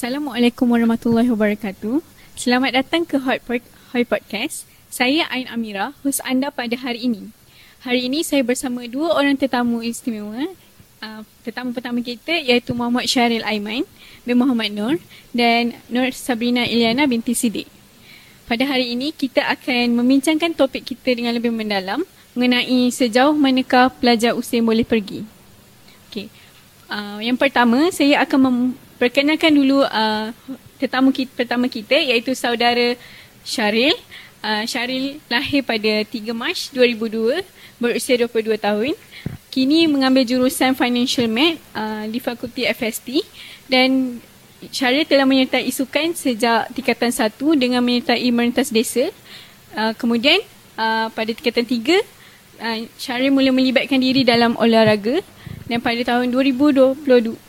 Assalamualaikum warahmatullahi wabarakatuh. Selamat datang ke Hot, Hot Podcast. Saya Ain Amira, host anda pada hari ini. Hari ini saya bersama dua orang tetamu istimewa. Uh, tetamu pertama kita iaitu Muhammad Syaril Aiman bin Muhammad Nur dan Nur Sabrina Iliana binti Sidik. Pada hari ini kita akan membincangkan topik kita dengan lebih mendalam mengenai sejauh manakah pelajar usia boleh pergi. Okay. Uh, yang pertama saya akan memperkenalkan dulu uh, tetamu kita, pertama kita iaitu saudara Syaril. Uh, Syaril lahir pada 3 Mac 2002, berusia 22 tahun. Kini mengambil jurusan Financial Math uh, di Fakulti FST dan Syaril telah menyertai sukan sejak tingkatan 1 dengan menyertai merentas desa. Uh, kemudian uh, pada tingkatan 3, uh, Syaril mula melibatkan diri dalam olahraga dan pada tahun 2020,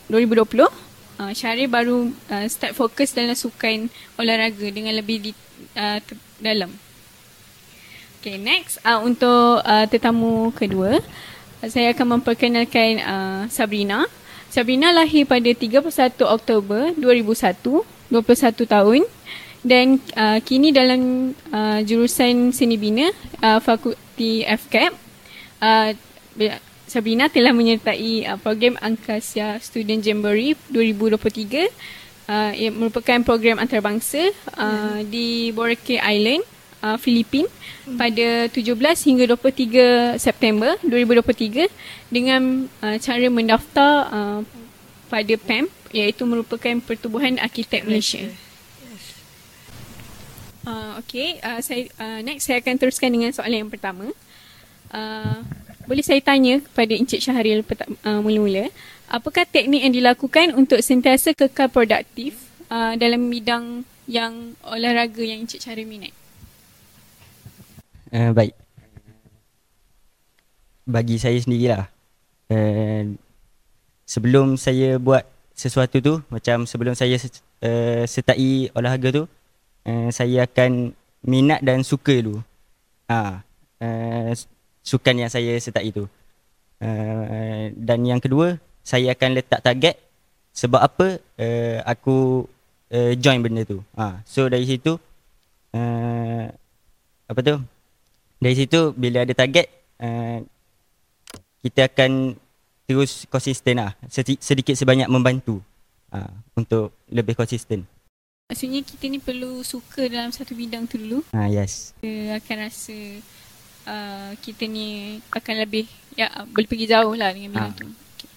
2020 uh, Syarif baru uh, start fokus dalam sukan olahraga dengan lebih di, uh, dalam. Okay, next uh, untuk uh, tetamu kedua, uh, saya akan memperkenalkan uh, Sabrina. Sabrina lahir pada 31 Oktober 2001, 21 tahun dan uh, kini dalam uh, jurusan seni bina uh, Fakulti FCAP. Uh, Sabrina telah menyertai uh, program Angkasa Student Jamboree 2023 uh, ia merupakan program antarabangsa uh, hmm. di Boracay Island, uh, Filipin hmm. pada 17 hingga 23 September 2023 dengan uh, cara mendaftar uh, pada PAM iaitu merupakan Pertubuhan Arkitek Malaysia. Uh, okay, uh, saya, uh, next saya akan teruskan dengan soalan yang pertama. Uh, boleh saya tanya kepada Encik Syahril uh, mula-mula, apakah teknik yang dilakukan untuk sentiasa kekal produktif uh, dalam bidang yang olahraga yang Encik Syahril minat? Uh, baik. Bagi saya sendirilah. Uh, sebelum saya buat sesuatu tu, macam sebelum saya uh, sertai olahraga tu, uh, saya akan minat dan suka dulu. uh, uh, sukan yang saya sertai itu. Uh, dan yang kedua, saya akan letak target sebab apa uh, aku uh, join benda tu. Ha. So dari situ, uh, apa tu? Dari situ bila ada target, uh, kita akan terus konsisten lah. Sedikit sebanyak membantu uh, untuk lebih konsisten. Maksudnya kita ni perlu suka dalam satu bidang tu dulu. Ah yes. Kita akan rasa uh, kita ni akan lebih ya boleh pergi jauh lah dengan bidang ha. tu. Okay.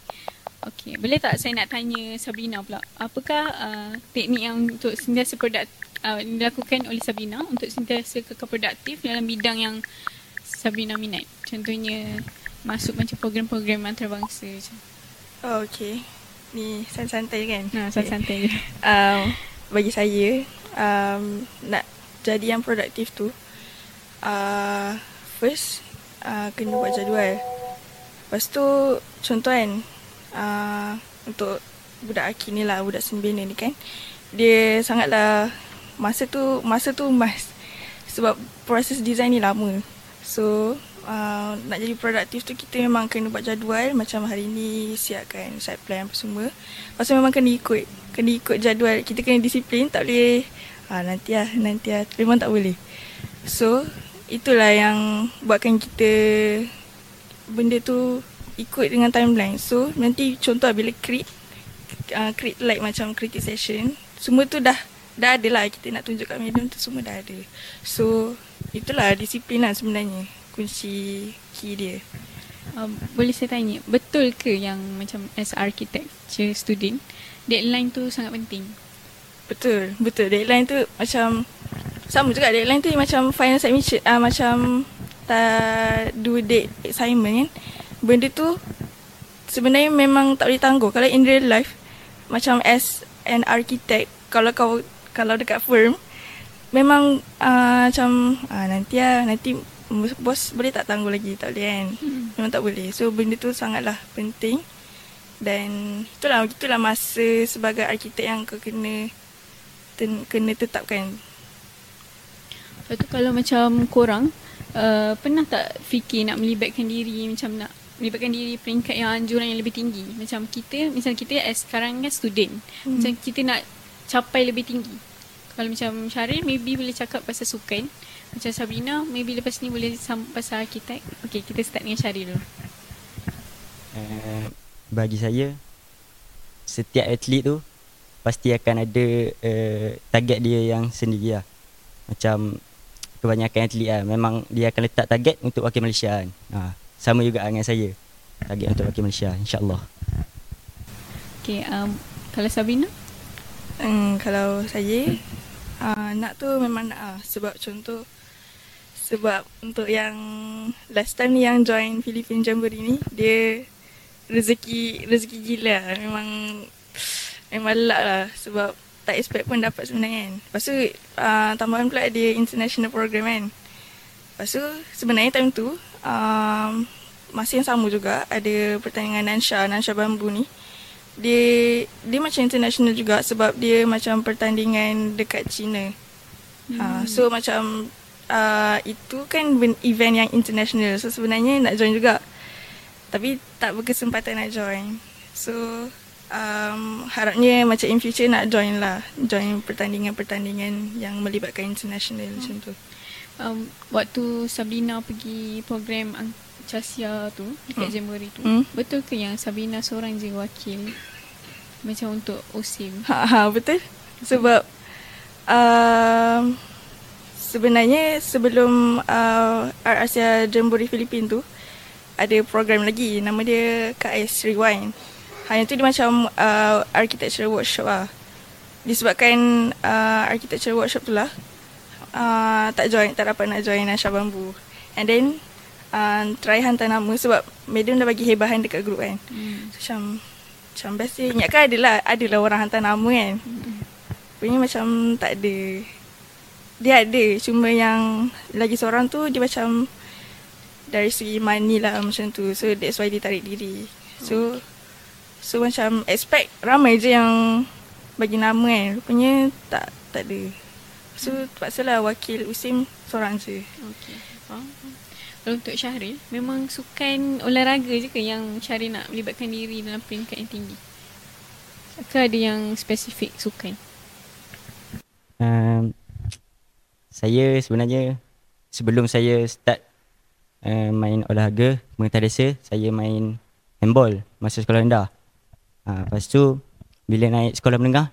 okay. Boleh tak saya nak tanya Sabrina pula. Apakah uh, teknik yang untuk sentiasa produk uh, dilakukan oleh Sabrina untuk sentiasa kekal produktif dalam bidang yang Sabrina minat? Contohnya masuk macam program-program antarabangsa macam. Oh, okay. Ni santai-santai kan? Nah, santai-santai je. um, bagi saya, um, nak jadi yang produktif tu, uh, first uh, kena buat jadual. Lepas tu contoh kan uh, untuk budak Aki ni lah, budak sembilan ni kan. Dia sangatlah masa tu masa tu mas sebab proses design ni lama. So uh, nak jadi produktif tu kita memang kena buat jadual macam hari ni siapkan side plan apa semua. Tu memang kena ikut kena ikut jadual. Kita kena disiplin tak boleh ah nanti lah nanti lah memang tak boleh. So itulah yang buatkan kita benda tu ikut dengan timeline. So nanti contoh bila create uh, create like macam critic session, semua tu dah dah ada lah kita nak tunjuk kat medium tu semua dah ada. So itulah disiplin lah sebenarnya kunci key dia. Um, boleh saya tanya, betul ke yang macam as architecture student, deadline tu sangat penting? Betul, betul. Deadline tu macam sama juga deadline tu macam final submission uh, macam tak due date assignment kan. Benda tu sebenarnya memang tak boleh tangguh. Kalau in real life macam as an architect kalau kau kalau dekat firm memang uh, macam uh, nanti lah nanti bos boleh tak tangguh lagi? Tak boleh kan? Hmm. memang tak boleh. So benda tu sangatlah penting. Dan itulah itulah masa sebagai arkitek yang kau kena ten, kena tetapkan Lepas tu kalau macam korang uh, pernah tak fikir nak melibatkan diri macam nak melibatkan diri peringkat yang anjuran yang lebih tinggi. Macam kita, misalnya kita as sekarang kan student. Hmm. Macam kita nak capai lebih tinggi? Kalau macam Syaril maybe boleh cakap pasal sukan. Macam Sabrina maybe lepas ni boleh sam- pasal arkitek. Okay kita start dengan Syaril dulu. Uh, bagi saya setiap atlet tu pasti akan ada uh, target dia yang sendiri lah. Macam kebanyakan atlet lah. Memang dia akan letak target untuk wakil Malaysia kan. Ha, sama juga dengan saya. Target untuk wakil Malaysia insyaAllah. Okay um, kalau Sabrina? Hmm, kalau saya uh, nak tu memang nak lah. Sebab contoh sebab untuk yang last time ni yang join Philippine Jamboree ni dia rezeki rezeki gila lah. memang memang luck lah sebab tak expect pun dapat sebenarnya kan. Lepas tu uh, tambahan pula dia international program kan. Lepas tu sebenarnya time tu um, masih yang sama juga ada pertandingan Nansha, Nansha Bambu ni. Dia dia macam international juga sebab dia macam pertandingan dekat China. Hmm. Uh, so macam uh, itu kan event yang international. So sebenarnya nak join juga. Tapi tak berkesempatan nak join. So um, harapnya macam in future nak join lah. Join pertandingan-pertandingan yang melibatkan international hmm. macam tu. Um, waktu Sabrina pergi program Casia tu dekat hmm. Jamboree tu. Hmm. Betul ke yang Sabrina seorang je wakil macam untuk OSIM? Ha, ha betul. Sebab um, sebenarnya sebelum uh, Asia Jamboree Filipin tu ada program lagi nama dia KS Rewind. Hanya tu dia macam uh, architecture workshop lah. Disebabkan uh, architecture workshop tu lah uh, tak join, tak dapat nak join Nasha Bambu. And then uh, try hantar nama sebab medium dah bagi hebahan dekat grup kan. Hmm. So, macam macam best dia ingatkan adalah adalah orang hantar nama kan. Hmm. Punya macam tak ada. Dia ada cuma yang lagi seorang tu dia macam dari segi money lah macam tu. So that's why dia tarik diri. So so macam expect ramai je yang bagi nama kan. Rupanya tak tak ada. So terpaksalah wakil Usim seorang je. Okey. Faham. Kalau untuk Syahril, memang sukan olahraga je ke yang Syahril nak melibatkan diri dalam peringkat yang tinggi? Ke ada yang spesifik sukan? Um, saya sebenarnya sebelum saya start uh, main olahraga mengetadasa, saya main handball masa sekolah rendah. Uh, lepas tu bila naik sekolah menengah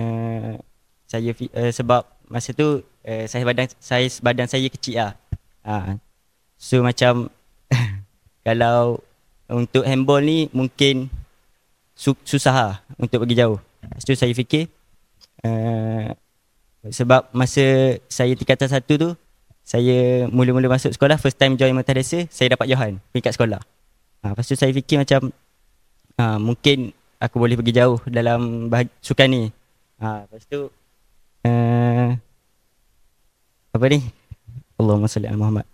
uh, saya uh, sebab masa tu uh, saya badan saya badan saya kecil lah. Uh, so macam kalau untuk handball ni mungkin su- susah lah untuk pergi jauh. Lepas tu saya fikir uh, sebab masa saya tingkatan satu tu saya mula-mula masuk sekolah first time join Mutadasa saya dapat Johan peringkat sekolah. Ha, lepas tu saya fikir macam ha, mungkin aku boleh pergi jauh dalam bahag- sukan ni. Ha, lepas tu uh, apa ni? Allahumma salli ala Muhammad.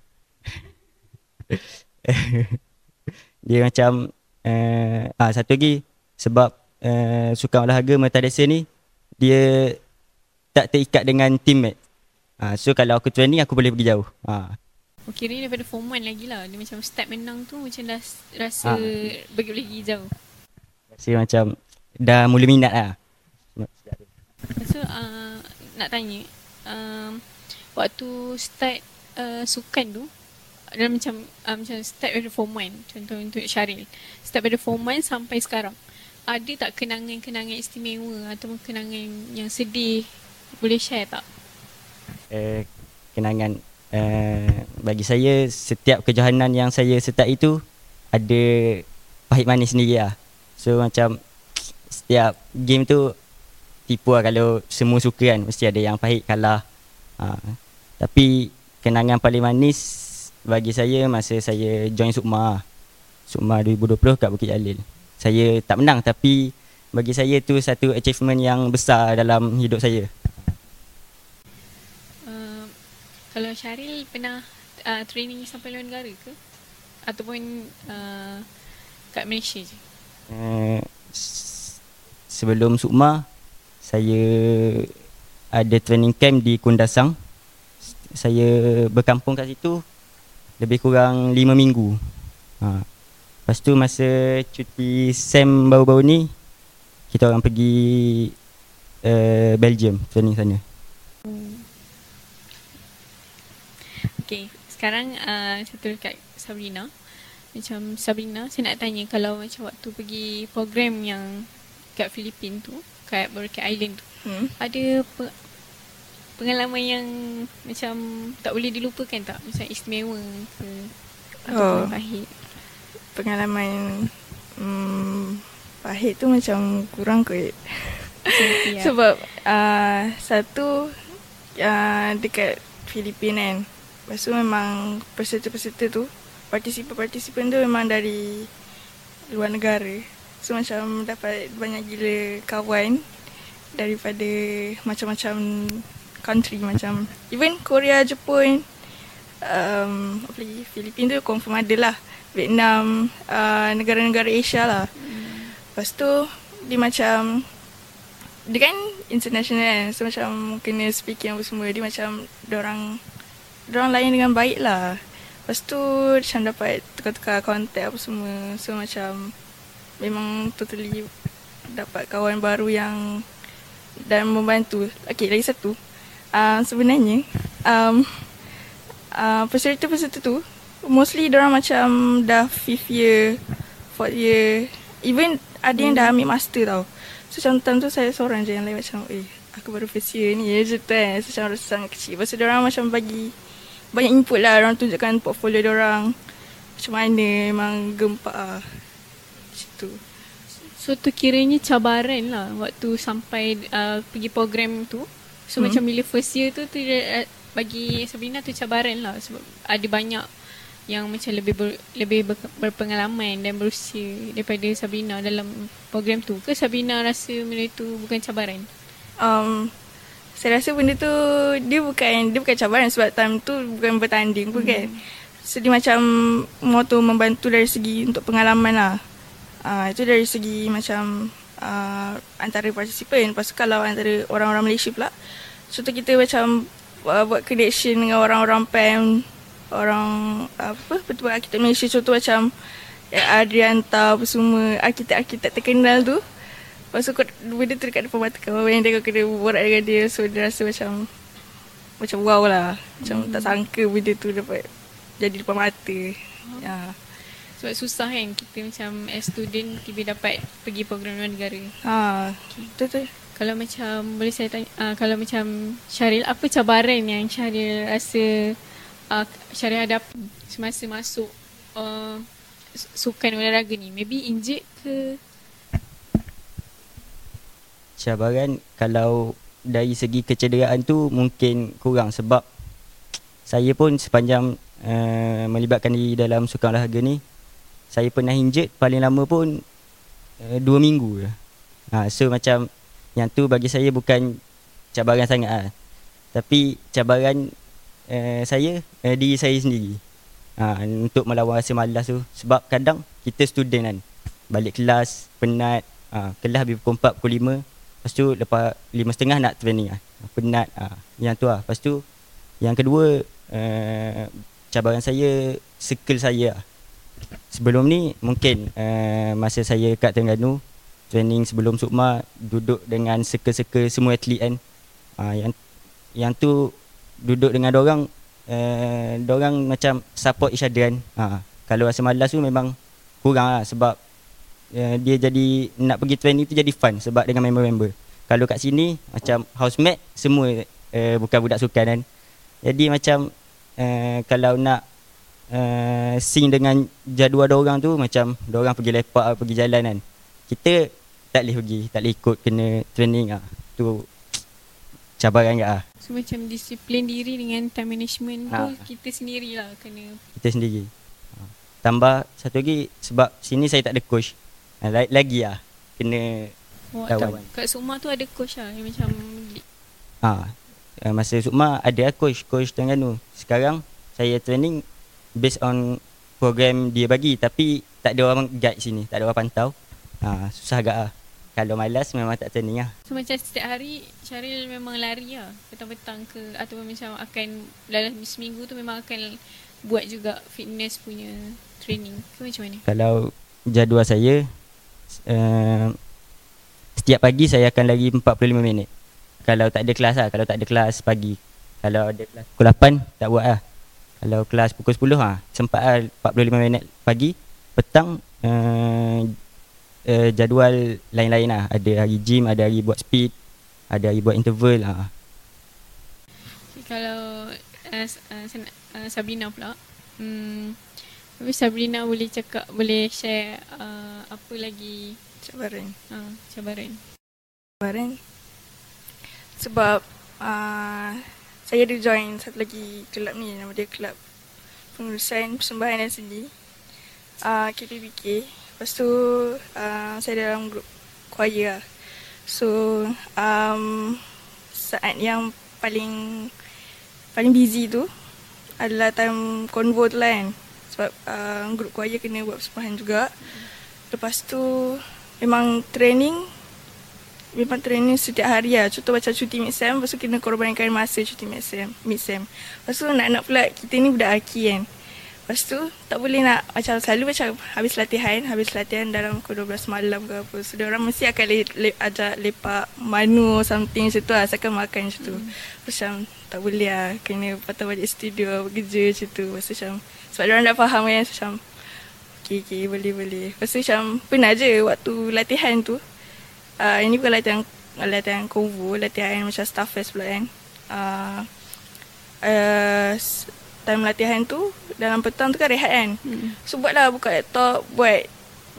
Dia macam uh, ah satu lagi sebab uh, sukan olahraga Mutadasa ni dia tak terikat dengan teammate. Ha, so kalau aku training aku boleh pergi jauh. Ha. Oh, kira daripada form 1 lagi lah. Dia macam step menang tu macam dah rasa Ah. pergi boleh pergi jauh. Rasa macam dah mula minat lah. Tu uh, nak tanya. Um, waktu start uh, sukan tu. Dalam macam uh, macam start dari form 1. Contoh untuk Syaril. Start dari form 1 sampai sekarang. Ada tak kenangan-kenangan istimewa ataupun kenangan yang sedih? Boleh share tak? Uh, kenangan uh, bagi saya setiap kejohanan yang saya sertai itu ada pahit manis sendiri lah. So macam setiap game tu tipu lah kalau semua suka kan mesti ada yang pahit kalah. Ha. Tapi kenangan paling manis bagi saya masa saya join Sukma. Sukma 2020 kat Bukit Jalil. Saya tak menang tapi bagi saya tu satu achievement yang besar dalam hidup saya. Uh, kalau Syaril pernah uh, training sampai luar negara ke? Ataupun uh, kat Malaysia je? S- sebelum Sukma saya ada training camp di Kundasang. Saya berkampung kat situ lebih kurang 5 minggu. Ha. Lepas tu masa cuti SEM baru-baru ni kita orang pergi uh, Belgium training sana. Okay, sekarang uh, satu dekat Sabrina. Macam Sabrina, saya nak tanya kalau macam waktu pergi program yang kat Filipin tu, kat Boracay Island tu, Hmm. ada pe- pengalaman yang macam tak boleh dilupakan tak? Macam istimewa ke? Oh. Ataupun pahit? Pengalaman hmm, pahit tu macam kurang kot. Ya. Sebab uh, satu uh, dekat Filipina kan. Lepas tu memang peserta-peserta tu, partisipan-partisipan tu memang dari luar negara. So macam dapat banyak gila kawan daripada macam-macam country macam even Korea, Jepun, um, apa lagi, Filipina tu confirm ada lah. Vietnam, uh, negara-negara Asia lah. Lepas tu dia macam dia kan international kan so macam kena speaking apa semua dia macam orang orang lain dengan baik lah lepas tu macam dapat tukar-tukar kontak apa semua. So macam memang totally dapat kawan baru yang dan membantu. Okay lagi satu. Uh, sebenarnya um, uh, peserta-peserta tu mostly orang macam dah fifth year fourth year. Even ada yang dah ambil master tau. So macam time tu saya seorang je yang lain macam Eh aku baru first year ni je tu kan So macam rasa sangat kecil. Lepas tu orang macam bagi Banyak input lah Orang tunjukkan portfolio orang Macam mana memang gempak lah Macam tu So tu kiranya cabaran lah waktu sampai uh, pergi program tu. So Hmm. macam bila first year tu tu dia, uh, bagi Sabrina tu cabaran lah sebab ada banyak yang macam lebih ber, lebih ber, berpengalaman dan berusia daripada Sabrina dalam program tu. Ke Sabrina rasa benda tu bukan cabaran? um, Saya rasa benda tu Dia bukan Dia bukan cabaran Sebab time tu Bukan bertanding pun kan. So dia macam More tu membantu dari segi Untuk pengalaman lah. Uh, Itu dari segi macam uh, Antara partisipan Lepas tu kalau antara Orang-orang Malaysia pula Contoh kita macam uh, Buat connection dengan orang-orang PAM Orang Apa Betul-betul arkitek Malaysia. Contoh macam ya, Adrianta apa semua Arkitek-arkitek terkenal tu Lepas tu kau, benda tu dekat depan mata kau Yang dia kau kena borak dengan dia So dia rasa macam Macam wow lah Macam tak sangka benda tu dapat Jadi depan mata Ya Sebab susah kan kita macam as student tiba dapat pergi program luar negara. Ha Betul tu Kalau macam boleh saya tanya uh, kalau macam Syaril apa cabaran yang Syaril rasa uh, Syaril hadapi semasa masuk uh, sukan olahraga ni? Maybe injured ke? Cabaran kalau dari segi kecederaan tu mungkin kurang sebab saya pun sepanjang uh, melibatkan diri dalam sukan olahraga ni saya pernah injured paling lama pun uh, dua minggu. Ha, so macam yang tu bagi saya bukan cabaran sangat lah. Tapi cabaran uh, saya uh, diri saya sendiri. Ha, untuk melawan rasa malas tu sebab kadang kita student kan balik kelas penat ha, kelas habis pukul 4 pukul 5 lepas tu lepas 5 setengah nak training lah. Penat ha, yang tu lah. Lepas tu yang kedua uh, cabaran saya circle saya lah. sebelum ni mungkin uh, masa saya kat Terengganu training sebelum Sukma duduk dengan circle-circle semua atlet kan. Ha, yang yang tu duduk dengan orang uh, orang macam support each other kan. Ha, kalau rasa malas tu memang kurang lah sebab uh, dia jadi nak pergi training tu jadi fun sebab dengan member-member kalau kat sini macam housemate semua uh, bukan budak sukan kan. Jadi macam uh, kalau nak uh, sing dengan jadual dia orang tu macam dia orang pergi lepak pergi jalan kan. Kita tak boleh pergi tak boleh ikut kena training ah. Tu cabaran juga ah. So macam disiplin diri dengan time management tu Ha. kita sendirilah kena. Kita sendiri. Ha. tambah satu lagi sebab sini saya tak ada coach. Ha, lagi ah kena Oh, Lawan. kat Sukma tu ada coach lah yang macam ha uh, masa Sukma ada lah coach coach Terengganu. Sekarang saya training based on program dia bagi tapi tak ada orang guide sini tak ada orang pantau. Ha susah agak ah kalau malas memang tak training lah. So macam setiap hari Syaril memang lari lah Petang-petang ke Ataupun macam akan Dalam seminggu tu memang akan Buat juga fitness punya Training. Ke macam mana? kalau jadual saya uh, setiap pagi saya akan lari 45 minit. Kalau tak ada kelas lah, kalau tak ada kelas pagi. Kalau ada kelas pukul 8, tak buat lah. Kalau kelas pukul 10 ha, sempat lah 45 minit pagi. Petang uh, uh, jadual lain-lain lah. Ada hari gym, ada hari buat speed, ada hari buat interval. Ha. Kalau uh, Sabrina pula. Hmm, tapi Sabrina boleh cakap, boleh share uh, apa lagi Cabaran. uh, cabaran. Cabaran. Sebab uh, saya ada join satu lagi kelab ni nama dia kelab pengurusan persembahan dan seni uh, KPBK lepas tu uh, saya dalam grup choir lah so um, saat yang paling paling busy tu adalah time convo tu lah kan sebab uh, grup choir kena buat persembahan juga lepas tu memang training memang training setiap hari lah. Contoh macam cuti mid-sem, lepas tu kena korbankan masa cuti mid-sem. mid-sem. Lepas tu nak-nak pula kita ni budak aki kan. Lepas tu tak boleh nak macam selalu macam habis latihan, habis latihan dalam pukul 12 malam ke apa. So orang mesti akan le, le, ajak lepak manu something macam tu lah. Asalkan makan macam tu. Hmm. Macam tak boleh lah. Kena patah balik studio, bekerja macam tu. Lepas tu macam sebab orang dah faham kan. Macam okay, okay, boleh, boleh. Lepas tu macam pernah je waktu latihan tu uh, ini bukan latihan latihan konvo, latihan macam staff fest pula kan. Uh, uh, time latihan tu dalam petang tu kan rehat kan. Hmm. So buatlah buka laptop, buat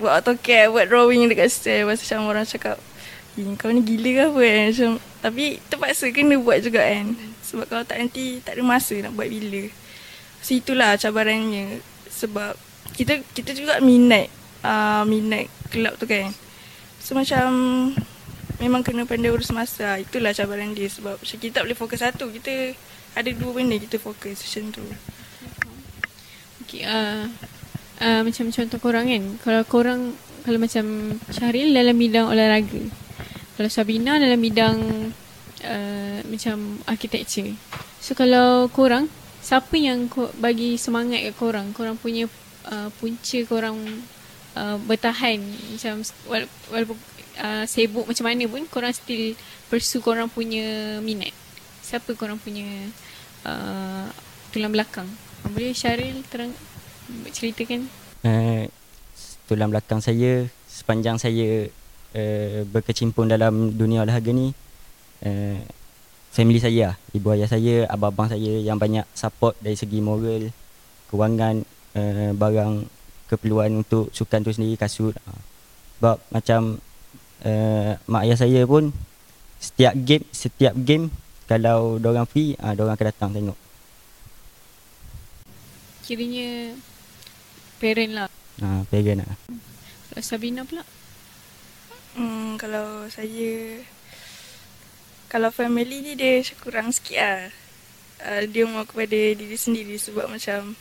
buat AutoCAD, buat drawing dekat stair. Masa macam orang cakap, kau ni gila ke apa kan. Macam, tapi terpaksa kena buat juga kan. Sebab kalau tak nanti tak ada masa nak buat bila. So itulah cabarannya. Sebab kita kita juga minat uh, minat kelab tu kan. So macam memang kena pandai urus masa. Itulah cabaran dia sebab macam kita tak boleh fokus satu. Kita ada dua benda kita fokus macam tu. Okay, uh, uh, macam contoh korang kan. Kalau korang, kalau macam Syahril dalam bidang olahraga. Kalau Sabina dalam bidang uh, macam architecture. So kalau korang, siapa yang bagi semangat kat korang? Korang punya uh, punca korang uh, bertahan. Macam walaupun uh, sibuk macam mana pun korang still pursue korang punya minat. Siapa korang punya uh, tulang belakang? Boleh Syaril terang ceritakan? Uh, tulang belakang saya sepanjang saya uh, berkecimpung dalam dunia olahraga ni uh, family saya lah. ibu ayah saya abang-abang saya yang banyak support dari segi moral kewangan uh, barang keperluan untuk sukan tu sendiri kasut. Uh. sebab macam uh, mak ayah saya pun setiap game setiap game kalau orang free ah uh, orang akan datang tengok. Kiranya parent lah. Ah uh, parent lah. Kalau Sabina pula? Hmm, kalau saya kalau family ni dia kurang sikit lah. Uh, dia mau kepada diri sendiri sebab macam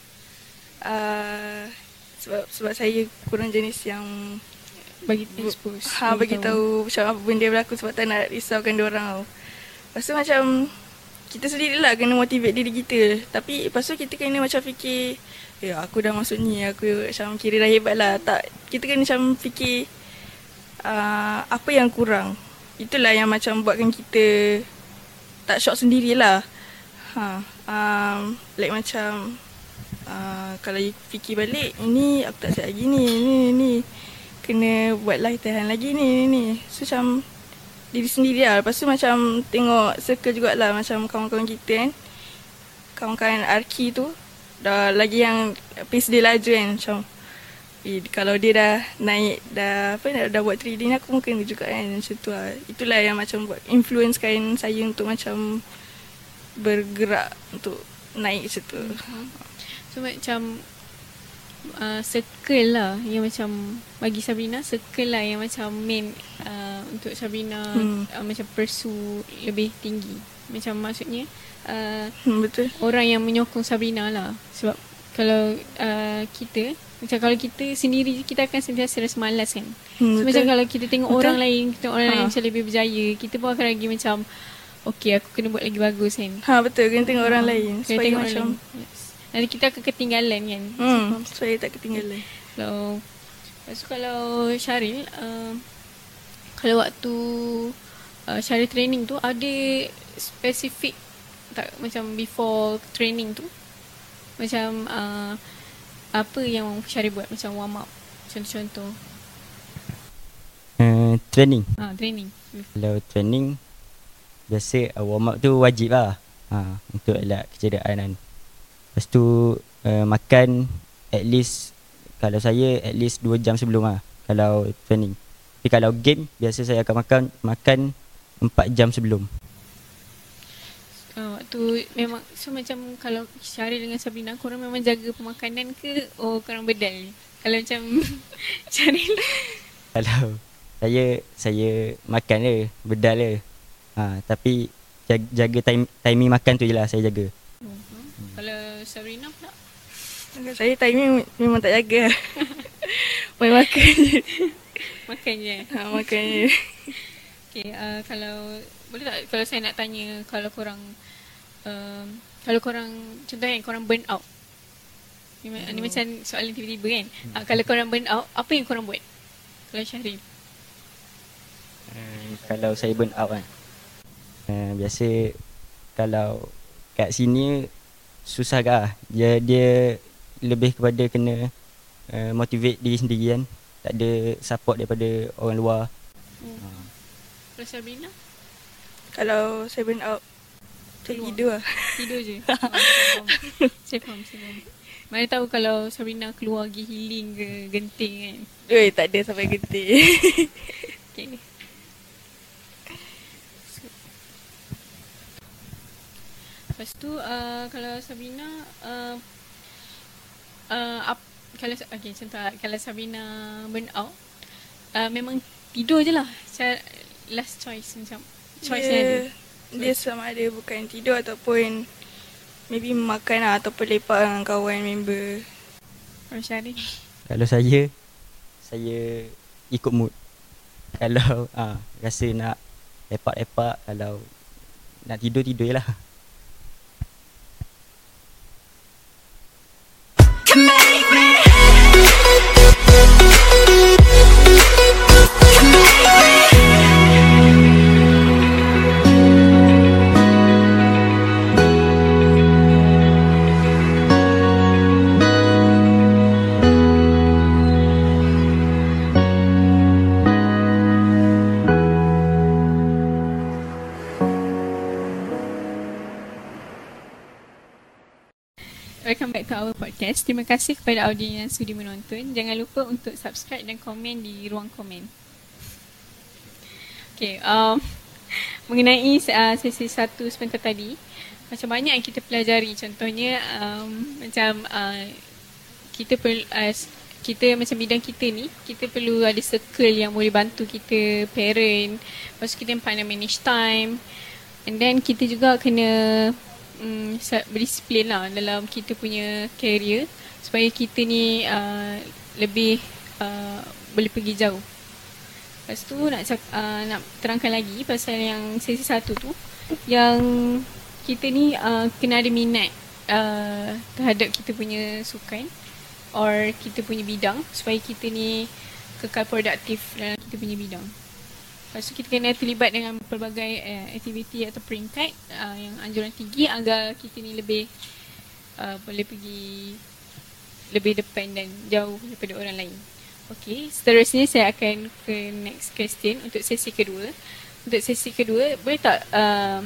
uh, sebab sebab saya kurang jenis yang bagi expose ha bagi tahu macam apa benda berlaku sebab tak nak risaukan dia orang tau. Lepas tu macam kita sendirilah kena motivate diri kita. Tapi lepas tu kita kena macam fikir ya aku dah masuk ni aku macam kira dah hebat lah. Tak kita kena macam fikir uh, apa yang kurang. Itulah yang macam buatkan kita tak shock sendirilah. Ha, um, like macam uh, kalau fikir balik ini aku tak siap lagi ni ni ni. Kena buat latihan lagi ni ni ni. So macam diri sendiri lah. Lepas tu macam tengok circle jugalah macam kawan-kawan kita kan kawan-kawan Arki tu dah lagi yang pace dia laju kan. Macam eh, kalau dia dah naik dah apa dah, dah buat 3D ni aku mungkin juga kan. Macam tu lah. Itulah yang macam buat influence kan saya untuk macam bergerak untuk naik macam tu. Hmm. So macam uh, circle lah yang macam bagi Sabrina circle lah yang macam main uh, untuk Sabrina hmm. uh, macam pursue lebih tinggi. Macam maksudnya uh, hmm, betul orang yang menyokong Sabrina lah sebab kalau uh, kita macam kalau kita sendiri kita akan sentiasa rasa malas kan. Hmm, so, macam kalau kita tengok betul. orang lain, kita orang ha. lain macam lebih berjaya, kita pun akan lagi macam okay aku kena buat lagi bagus kan. Ha betul kena tengok ha. orang lain kena tengok macam lain. Yes. Nanti kita akan ketinggalan kan? Hmm Saya tak ketinggalan. So Lepas tu kalau Syaril uh, kalau waktu uh, Syari training tu ada spesifik tak? Macam before training tu? Macam uh, apa yang Syari buat? Macam warm up contoh-contoh. Uh, training. ah training. Kalau training biasa uh, warm up tu wajib lah. Ha, untuk elak kecederaan kan. Lepas tu uh, makan at least kalau saya at least 2 jam sebelum lah kalau training. Tapi kalau game biasa saya akan makan makan 4 jam sebelum. uh, waktu memang so macam kalau Syari dengan Sabrina korang memang jaga pemakanan ke oh korang bedal kalau macam Syari Kalau saya saya makan je, bedal je. Ha, tapi jaga, jaga time, timing makan tu je lah saya jaga. kalau Sabrina pula Kalau saya timing memang tak jaga. Main makan je. makan je Ha, makan je. Okay, uh, kalau boleh tak kalau saya nak tanya kalau korang um, kalau korang contohnya korang burn out. Ni, oh. ni macam soalan tiba-tiba kan. Uh, kalau korang burn out, apa yang korang buat? Kalau Syahril. Uh, kalau saya burn out kan. Uh, biasa kalau kat sini susah ke lah. Dia, dia lebih kepada kena uh, motivate diri sendiri kan. Tak ada support daripada orang luar. Hmm. Kalau Sabrina? Kalau saya burn out, saya Keluar. tidur lah. Tidur je. Saya faham. saya faham. Mana tahu kalau Sabrina keluar pergi healing ke genting kan. Ui, tak ada sampai getir. Okay. Lepas tu uh, kalau Sabrina uh, uh, up, kalau okay, contoh kalau Sabrina burn out uh, memang tidur je lah. Last choice macam choice yang ada. dia, dia sama ada bukan tidur ataupun maybe makan lah ataupun lepak dengan kawan member. Kalau Syari. Kalau saya saya ikut mood. Kalau ah rasa nak lepak-lepak kalau nak tidur tidur je lah. Podcast. Terima kasih kepada audiens yang sudi menonton. Jangan lupa untuk subscribe dan komen di ruang komen. Okay, um, mengenai uh, sesi satu sebentar tadi, macam banyak yang kita pelajari. Contohnya, um, macam uh, kita perlu uh, kita macam bidang kita ni, kita perlu ada circle yang boleh bantu kita parent. Lepas kita yang pandai manage time. And then kita juga kena sa- berdisiplin lah dalam kita punya career supaya kita ni uh, lebih uh, boleh pergi jauh. Lepas tu nak uh, nak terangkan lagi pasal yang sesi satu tu yang kita ni uh, kena ada minat uh, terhadap kita punya sukan or kita punya bidang supaya kita ni kekal produktif dalam kita punya bidang. Lepas tu kita kena terlibat dengan pelbagai uh, aktiviti atau peringkat uh, yang anjuran tinggi agar kita ni lebih uh, boleh pergi lebih depan dan jauh daripada orang lain. Okey, seterusnya saya akan ke next question untuk sesi kedua. Untuk sesi kedua, boleh tak uh,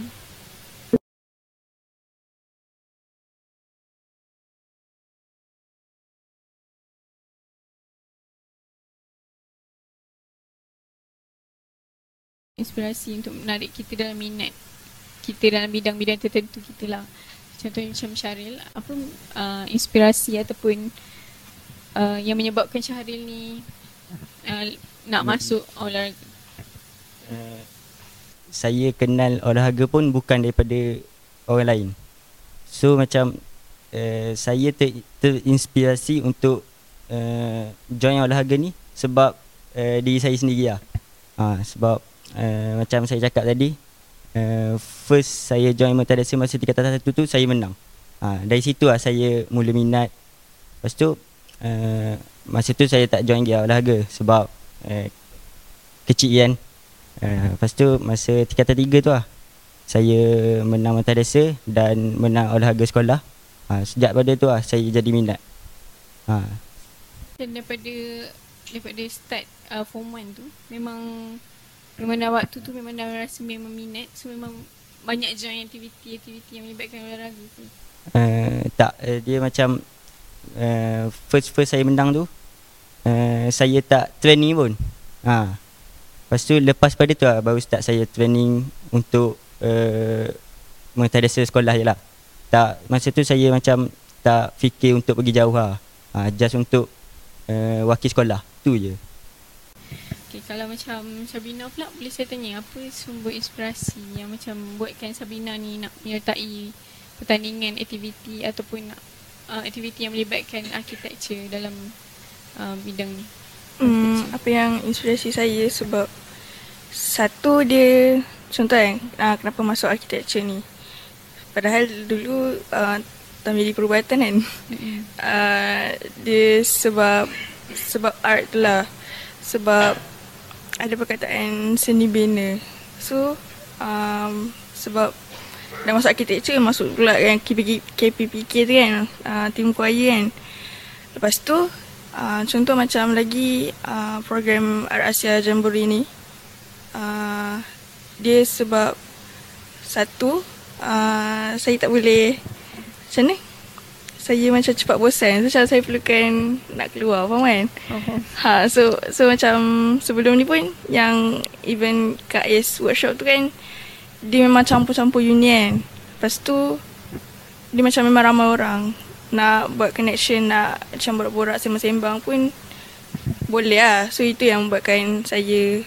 inspirasi untuk menarik kita dalam minat kita dalam bidang-bidang tertentu kita lah. Contohnya macam Syaril, apa uh, inspirasi ataupun uh, yang menyebabkan Syaril ni uh, nak masuk olahraga? Uh, saya kenal olahraga pun bukan daripada orang lain. So macam uh, saya ter, terinspirasi untuk uh, join olahraga ni sebab uh, diri saya sendiri lah. Uh, sebab uh, macam saya cakap tadi, uh, first saya join Mutadasi masa tingkatan satu tu saya menang. Uh, dari situ lah saya mula minat. Lepas tu uh, masa tu saya tak join dia olahraga sebab uh, kecil kan Uh, lepas tu masa tingkatan tiga tu lah saya menang mentadasa dan menang olahraga sekolah. Ha, sejak pada tu lah saya jadi minat. Ha. Dan daripada daripada start uh, form 1 tu memang memang dah waktu tu memang dah rasa memang minat so memang banyak join aktiviti-aktiviti yang melibatkan olahraga tu. Uh, tak uh, dia macam uh, first first saya menang tu uh, saya tak training pun. Ha. Lepas tu lepas pada tu lah baru start saya training untuk uh, mentadasa sekolah je lah. Tak, masa tu saya macam tak fikir untuk pergi jauh lah. Ha, just untuk uh, wakil sekolah. Tu je. Okay, kalau macam Sabrina pula boleh saya tanya apa sumber inspirasi yang macam buatkan Sabrina ni nak menyertai pertandingan aktiviti ataupun uh, aktiviti yang melibatkan architecture dalam uh, bidang ni? Hmm, apa yang inspirasi saya sebab satu dia contoh kan uh, kenapa masuk architecture ni. Padahal dulu uh, tak jadi perubatan kan. uh, dia sebab sebab art tu lah. Sebab ada perkataan seni bina. So um, sebab dah masuk architecture masuk pula yang KPPK tu kan. Uh, tim kuaya kan. Lepas tu Uh, contoh macam lagi uh, program Asia Jamboree ni uh, dia sebab satu uh, saya tak boleh macam ni saya macam cepat bosan. So macam saya perlukan nak keluar faham kan? Uh-huh. ha so so macam sebelum ni pun yang event kat AS workshop tu kan dia memang campur-campur union. Lepas tu dia macam memang ramai orang. Nak buat connection nak macam borak-borak sembang-sembang pun boleh lah. So itu yang membuatkan saya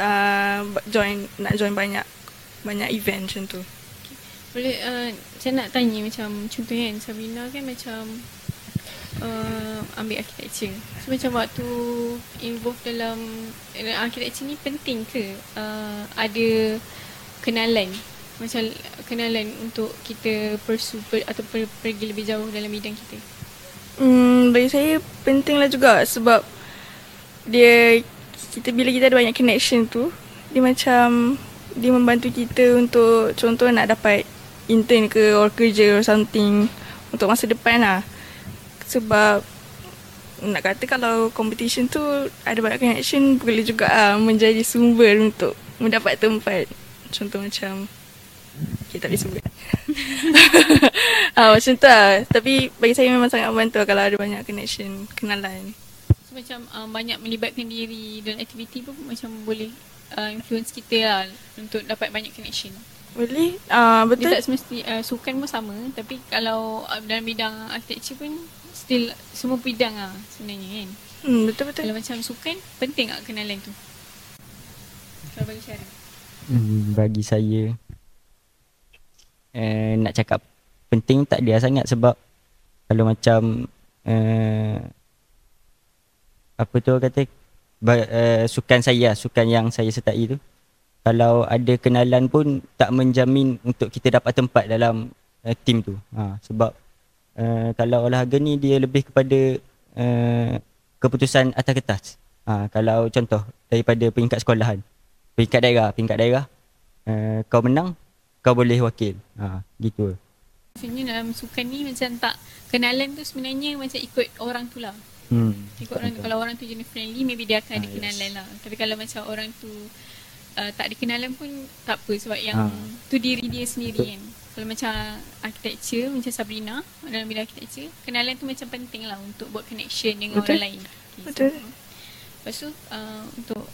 uh, join nak join banyak banyak event macam tu boleh uh, saya nak tanya macam contohnya kan Sabrina kan macam uh, ambil architecture. So macam waktu involve dalam uh, architecture ni penting ke? Uh, ada kenalan? Macam kenalan untuk kita pursue per, atau per, pergi lebih jauh dalam bidang kita? Hmm, bagi saya penting lah juga sebab dia kita bila kita ada banyak connection tu dia macam dia membantu kita untuk contoh nak dapat intern ke or kerja or something untuk masa depan lah sebab nak kata kalau competition tu ada banyak connection boleh juga lah menjadi sumber untuk mendapat tempat contoh macam Okay, tak boleh sebut. ah, macam tu lah. Tapi bagi saya memang sangat membantu kalau ada banyak connection, kenalan. So macam um, banyak melibatkan diri dalam aktiviti pun macam boleh uh, influence kita lah untuk dapat banyak connection. Boleh, uh, betul. Dia tak semesti uh, sukan pun sama tapi kalau uh, dalam bidang architecture pun still semua bidang lah sebenarnya kan. Hmm, betul-betul. Kalau macam sukan, penting tak kenalan tu? Kalau bagi cara. Hmm, bagi saya, uh, nak cakap penting tak dia sangat sebab kalau macam uh, apa tu kata uh, sukan saya sukan yang saya sertai tu kalau ada kenalan pun tak menjamin untuk kita dapat tempat dalam uh, tim tu ha, sebab uh, kalau olahraga ni dia lebih kepada uh, keputusan atas kertas ha, kalau contoh daripada peringkat sekolahan peringkat daerah peringkat daerah uh, kau menang kau boleh wakil. Ha, gitu. Maksudnya dalam sukan ni macam tak kenalan tu sebenarnya macam ikut orang tu lah. Hmm. Ikut orang tu. Kalau orang tu jenis friendly, maybe dia akan ha, ada kenalan yes. lah. Tapi kalau macam orang tu uh, tak ada kenalan pun tak apa. Sebab yang ha. tu diri dia sendiri kan. Kalau macam architecture, macam Sabrina dalam bidang architecture, kenalan tu macam penting lah untuk buat connection dengan Betul. orang lain. Okay, Betul. So, lepas tu uh, untuk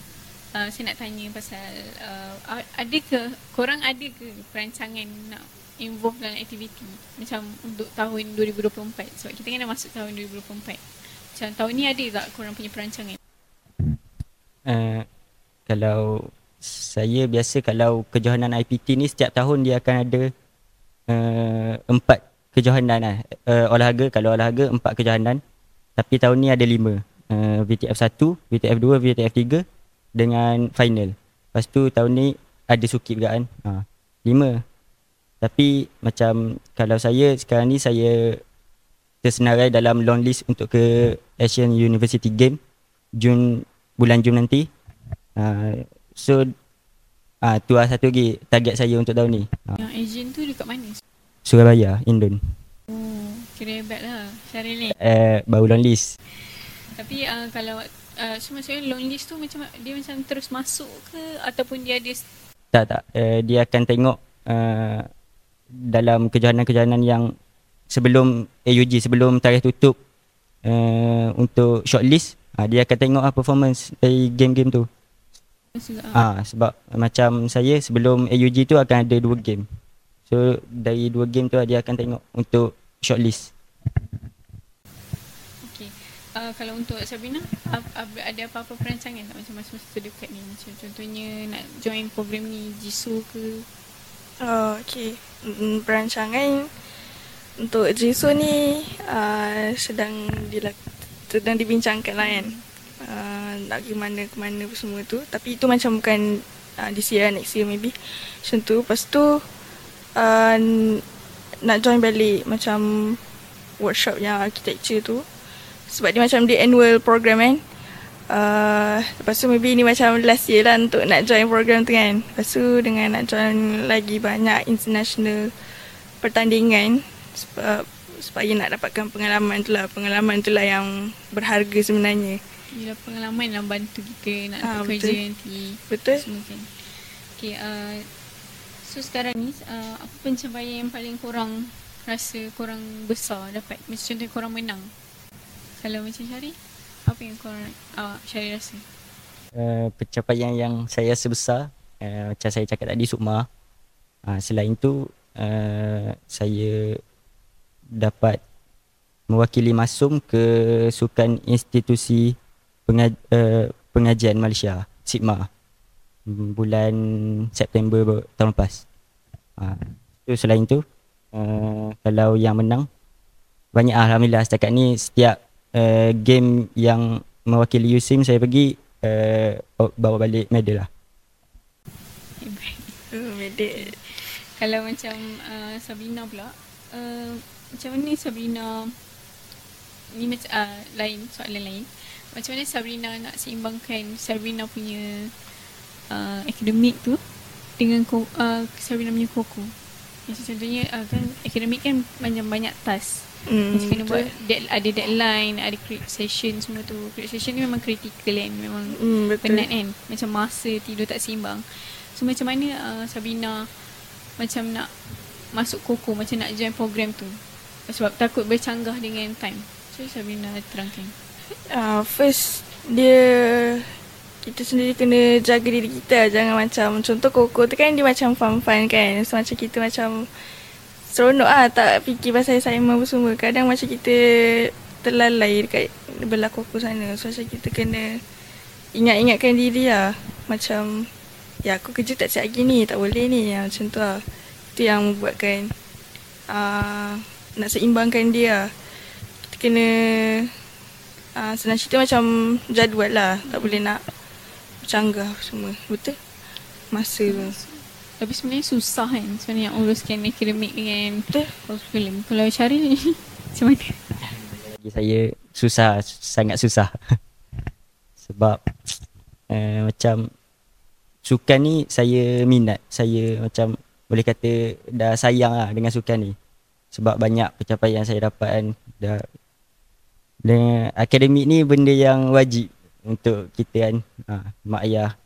uh, saya nak tanya pasal uh, ada ke korang ada ke perancangan nak involve dalam aktiviti macam untuk tahun 2024 sebab kita kan dah masuk tahun 2024 macam tahun ni ada tak korang punya perancangan uh, kalau saya biasa kalau kejohanan IPT ni setiap tahun dia akan ada uh, empat kejohanan lah. Uh, olahraga, kalau olahraga empat kejohanan. Tapi tahun ni ada lima. Uh, VTF 1, VTF 2, VTF 3 dengan final. Lepas tu tahun ni ada sukip juga kan. Ha, lima. Tapi macam kalau saya sekarang ni saya tersenarai dalam long list untuk ke Asian University Game Jun bulan Jun nanti. Ha, So ah tu lah satu lagi target saya untuk tahun ni. Ah, Yang agent tu dekat mana? Surabaya, Indon. Oh, kira hebat lah Syaril ni. Eh baru long list. Tapi uh, kalau uh, so maksudnya long list tu macam dia macam terus masuk ke ataupun dia ada Tak tak. Uh, dia akan tengok uh, dalam kejohanan-kejohanan yang sebelum AUG sebelum tarikh tutup uh, untuk shortlist uh, dia akan tengok uh, performance dari game-game tu. Ah sebab macam saya sebelum AUG tu akan ada dua game. So dari dua game tu dia akan tengok untuk shortlist. Okey. Uh, kalau untuk Sabrina ada apa-apa perancangan tak macam masa-masa terdekat ni macam contohnya nak join program ni JISU ke Oh, okay. Mm, Perancangan untuk Jisoo ni uh, sedang dilak- sedang dibincangkan lah kan. Uh, nak pergi mana ke mana semua tu. Tapi itu macam bukan uh, this year, next year maybe. Macam tu. Lepas tu uh, nak join balik macam workshop yang architecture tu. Sebab dia macam dia annual program kan. Uh, lepas tu maybe ni macam last year lah untuk nak join program tu kan. Lepas tu dengan nak join lagi banyak international pertandingan sebab supaya nak dapatkan pengalaman tu lah. Pengalaman tu lah yang berharga sebenarnya. Yelah pengalaman yang bantu kita nak dapat kerja betul. nanti Betul? semua kan. Okay, uh, so sekarang ni uh, apa pencapaian yang paling korang rasa korang besar dapat? Macam contohnya korang menang. Kalau macam Syari, apa yang korang uh, Syari rasa? Uh, pencapaian yang saya rasa besar uh, macam saya cakap tadi Sukma. Uh, selain tu uh, saya dapat mewakili Masum ke sukan institusi pengaj- uh, pengajian Malaysia SIGMA mm, bulan September ber- tahun lepas. Uh, tu selain tu uh, kalau yang menang banyak ah, alhamdulillah setakat ni setiap uh, game yang mewakili USIM saya pergi uh, bawa balik medal lah. Oh. Kalau macam uh, Sabrina pula, uh, macam mana Sabrina ni macam uh, lain soalan lain. Macam mana Sabrina nak seimbangkan Sabrina punya uh, akademik tu dengan ko, uh, Sabrina punya koko. Macam contohnya uh, kan akademik kan banyak banyak task. Hmm, Macam kena betul. buat dead, ada deadline, ada create session semua tu. Create session ni memang critical kan. Memang betul. penat kan macam masa tidur tak seimbang so macam mana uh, Sabina macam nak masuk koko macam nak join program tu sebab takut bercanggah dengan time so Sabina terangkan Uh, first dia kita sendiri kena jaga diri kita jangan macam contoh koko tu kan dia macam fun-fun kan. So macam kita macam seronok ah tak fikir pasal assignment apa semua. Kadang macam kita terlalai dekat belah koko sana. So macam kita kena ingat-ingatkan diri lah. Macam ya aku kerja tak siap lagi ni tak boleh ni. Ya, macam tu lah. Itu yang membuatkan uh, nak seimbangkan dia lah. kita kena uh, senang cerita macam jadual lah. Tak boleh nak bercanggah semua. Betul? Masa. Tu tapi sebenarnya susah kan. Sebenarnya nak uruskan akademik dengan betul. Film kalau Syaril ni macam mana? Bagi saya susah, sangat susah. Sebab uh, macam sukan ni saya minat. Saya macam boleh kata dah sayang lah dengan sukan ni. Sebab banyak pencapaian saya dapat kan. Dah, dengan akademik ni benda yang wajib untuk kita kan. Ha, mak ayah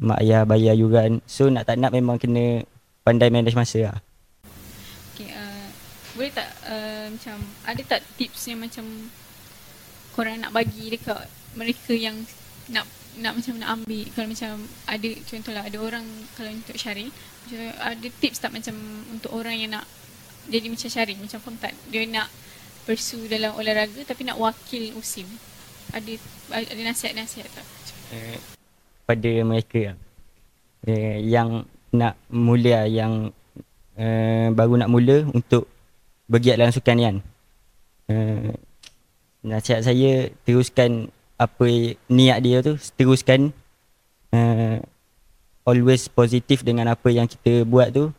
mak ayah bayar yuran. So nak tak nak memang kena pandai manage masa lah. okay, uh, boleh tak uh, macam ada tak tips yang macam korang nak bagi dekat mereka yang nak nak macam nak ambil kalau macam ada contohlah ada orang kalau untuk Syaril macam ada tips tak macam untuk orang yang nak jadi macam Syaril macam faham tak dia nak pursue dalam olahraga tapi nak wakil USIM ada ada nasihat-nasihat tak uh, pada mereka lah. uh, yang nak mula yang uh, baru nak mula untuk bergiat dalam sukan kan. Uh, nasihat saya teruskan apa niat dia tu teruskan uh, always positif dengan apa yang kita buat tu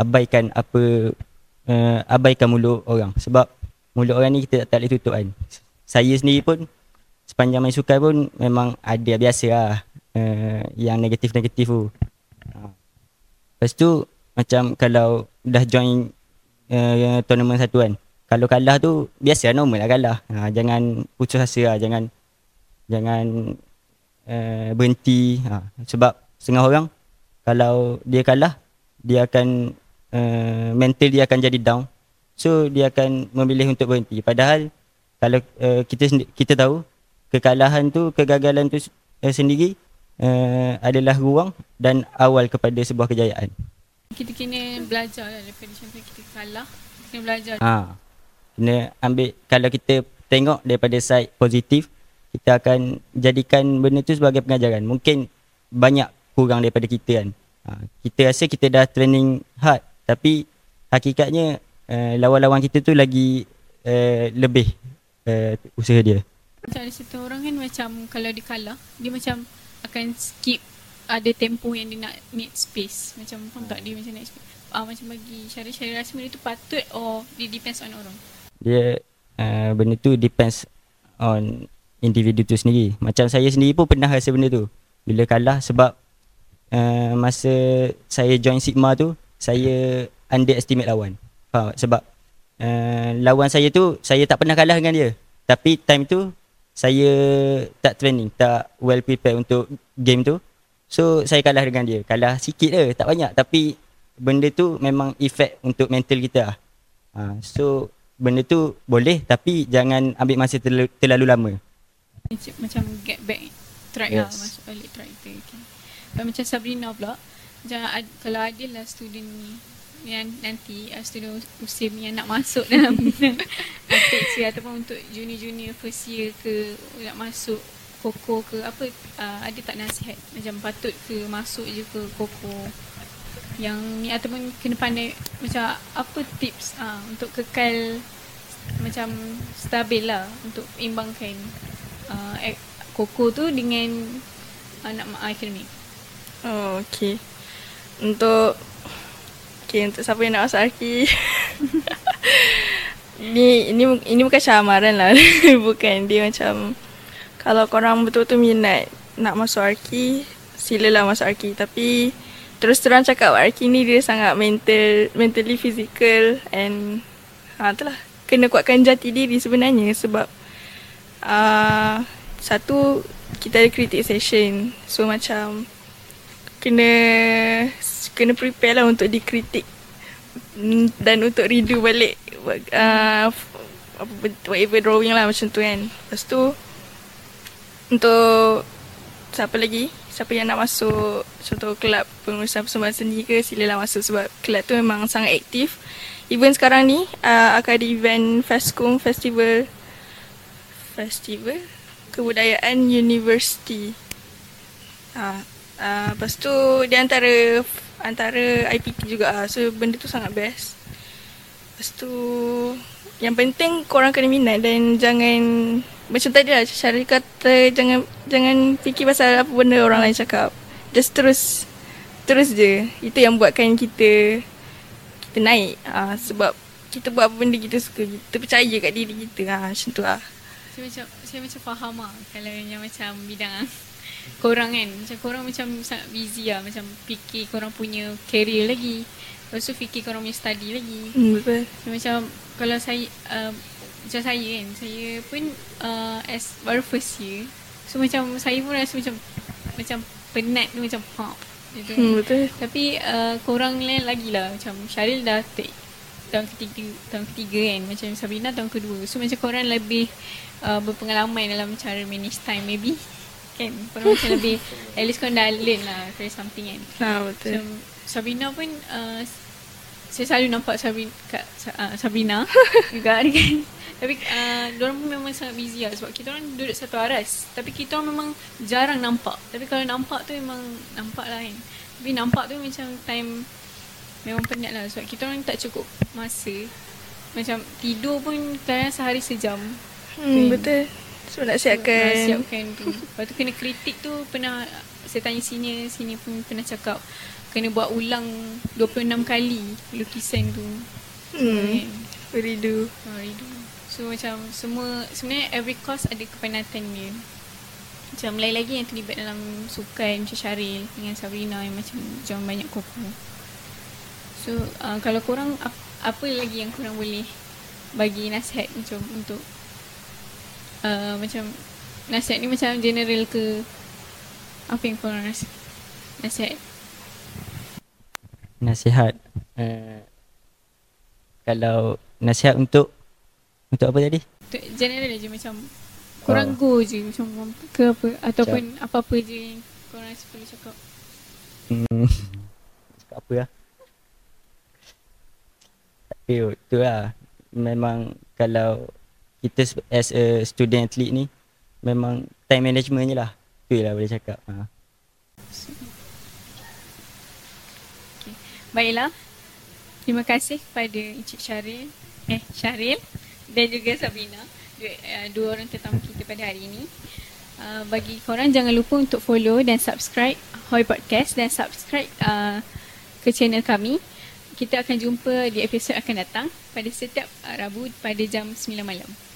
abaikan apa uh, abaikan mulut orang sebab mulut orang ni kita tak, tak boleh tutup kan saya sendiri pun sepanjang main sukan pun memang ada biasa lah uh, yang negatif-negatif tu. Ha. Lepas tu macam kalau dah join uh, tournament satu kan. Kalau kalah tu biasa normal lah kalah. Ha, jangan putus asa lah. Jangan jangan uh, berhenti. Ha, sebab setengah orang kalau dia kalah dia akan uh, mental dia akan jadi down. So dia akan memilih untuk berhenti. Padahal kalau uh, kita kita tahu kekalahan tu kegagalan tu uh, sendiri uh, adalah ruang dan awal kepada sebuah kejayaan. Kita kena belajar lah daripada contoh kita kalah. Kena belajar. Ha. Kena ambil kalau kita tengok daripada side positif kita akan jadikan benda tu sebagai pengajaran. Mungkin banyak kurang daripada kita kan. Ha. kita rasa kita dah training hard tapi hakikatnya uh, lawan-lawan kita tu lagi uh, lebih uh, usaha dia. Macam ada satu orang kan macam kalau dia kalah, dia macam akan skip ada tempoh yang dia nak need space. Macam faham tak dia macam nak space. Ah, macam bagi syariah-syariah rasa benda tu patut or dia depends on orang? Dia uh, benda tu depends on individu tu sendiri. Macam saya sendiri pun pernah rasa benda tu. Bila kalah sebab uh, masa saya join Sigma tu, saya underestimate lawan. Faham Sebab uh, lawan saya tu, saya tak pernah kalah dengan dia. Tapi time tu, saya tak training, tak well prepared untuk game tu. So saya kalah dengan dia. Kalah sikit je, tak banyak. Tapi benda tu memang efek untuk mental kita lah. Ha, so benda tu boleh tapi jangan ambil masa terlalu, terlalu lama. Macam get back track lah, yes. lah masuk balik track tu. Okay. Dan macam Sabrina pula, macam ad, kalau ada lah student ni yang nanti uh, student usim yang nak masuk dalam atlet ataupun untuk junior-junior first year ke nak masuk koko ke apa uh, ada tak nasihat macam patut ke masuk je ke koko yang ni ataupun kena pandai macam apa tips uh, untuk kekal macam stabil lah untuk imbangkan uh, koko tu dengan anak uh, akademik. Oh, okay. Untuk Okay, untuk siapa yang nak masuk Arki Ini ini ini bukan camaran lah Bukan dia macam kalau korang betul-betul minat nak masuk Arki, silalah masuk Arki. Tapi terus terang cakap Arki ni dia sangat mental, mentally physical and ha, itulah. Kena kuatkan jati diri sebenarnya sebab uh, satu kita ada critic session. So macam kena kena prepare lah untuk dikritik. Dan untuk redo balik uh, whatever drawing lah macam tu kan. Lepas tu untuk siapa lagi? Siapa yang nak masuk contoh kelab pengurusan persembahan seni ke silalah masuk sebab kelab tu memang sangat aktif. Even sekarang ni uh, akan ada event Fescom Festival Festival? Kebudayaan University. Uh, uh, lepas tu di antara antara IPT juga uh, so benda tu sangat best lepas tu yang penting korang kena minat dan jangan macam tadi lah Syarif kata jangan jangan fikir pasal apa benda orang lain cakap. Just terus terus je. Itu yang buatkan kita kita naik. Ha, sebab kita buat apa benda kita suka. Kita percaya kat diri kita. Ha, macam tu lah. Saya macam, saya macam faham lah kalau yang macam bidang korang kan. Macam korang macam sangat busy lah. Macam fikir korang punya career lagi. Lepas tu fikir korang punya study lagi. Hmm, betul. So, macam kalau saya uh, macam saya kan saya pun uh, as baru first year so macam saya pun rasa macam macam penat tu macam pop gitu hmm, betul tapi uh, korang lain lagi lah macam Syaril dah take tahun ketiga tahun ketiga kan macam Sabrina tahun kedua so macam korang lebih uh, berpengalaman dalam cara manage time maybe kan? Korang macam lebih at least korang dah learn lah for something kan? Nah, betul. So, Sabrina pun uh, saya selalu nampak Sabrina, Kak, uh, Sabrina juga kan? Tapi uh, Diorang pun memang sangat busy lah Sebab kita orang duduk satu aras. Tapi kita orang memang jarang nampak. Tapi kalau nampak tu memang Nampak lah kan? Tapi nampak tu macam time Memang penat lah Sebab kita orang tak cukup masa. Macam tidur pun Kadang sehari sejam. Hmm, kan? Betul So nak siapkan Nak siapkan tu Lepas tu kena kritik tu Pernah Saya tanya sini Sini pun pernah cakap Kena buat ulang 26 kali Lukisan tu Hmm kan? Redo oh, Redo So macam semua sebenarnya every course ada kepenatan dia. macam lain lagi yang terlibat dalam sukan macam Syaril dengan Sabrina yang macam macam banyak kuku. So uh, kalau korang ap- apa lagi yang korang boleh bagi nasihat macam untuk uh, macam nasihat ni macam general ke apa yang korang rasa nasihat Nasihat uh, kalau nasihat untuk untuk apa tadi? untuk general je macam korang Oh. go je macam ke apa ataupun apa-apa je yang korang rasa perlu cakap Hmm. Cakap apa lah? Tapi tu lah. Memang kalau kita as a student athlete ni memang time management je lah. Tu lah boleh cakap. Ha. Baiklah. Terima kasih kepada Encik Syaril, eh Syaril dan juga Sabrina, dua, uh, dua orang tetamu kita pada hari ini. Uh, bagi korang jangan lupa untuk follow dan subscribe Hoi Podcast dan subscribe uh, ke channel kami. Kita akan jumpa di episod akan datang pada setiap uh, Rabu pada jam 9 malam.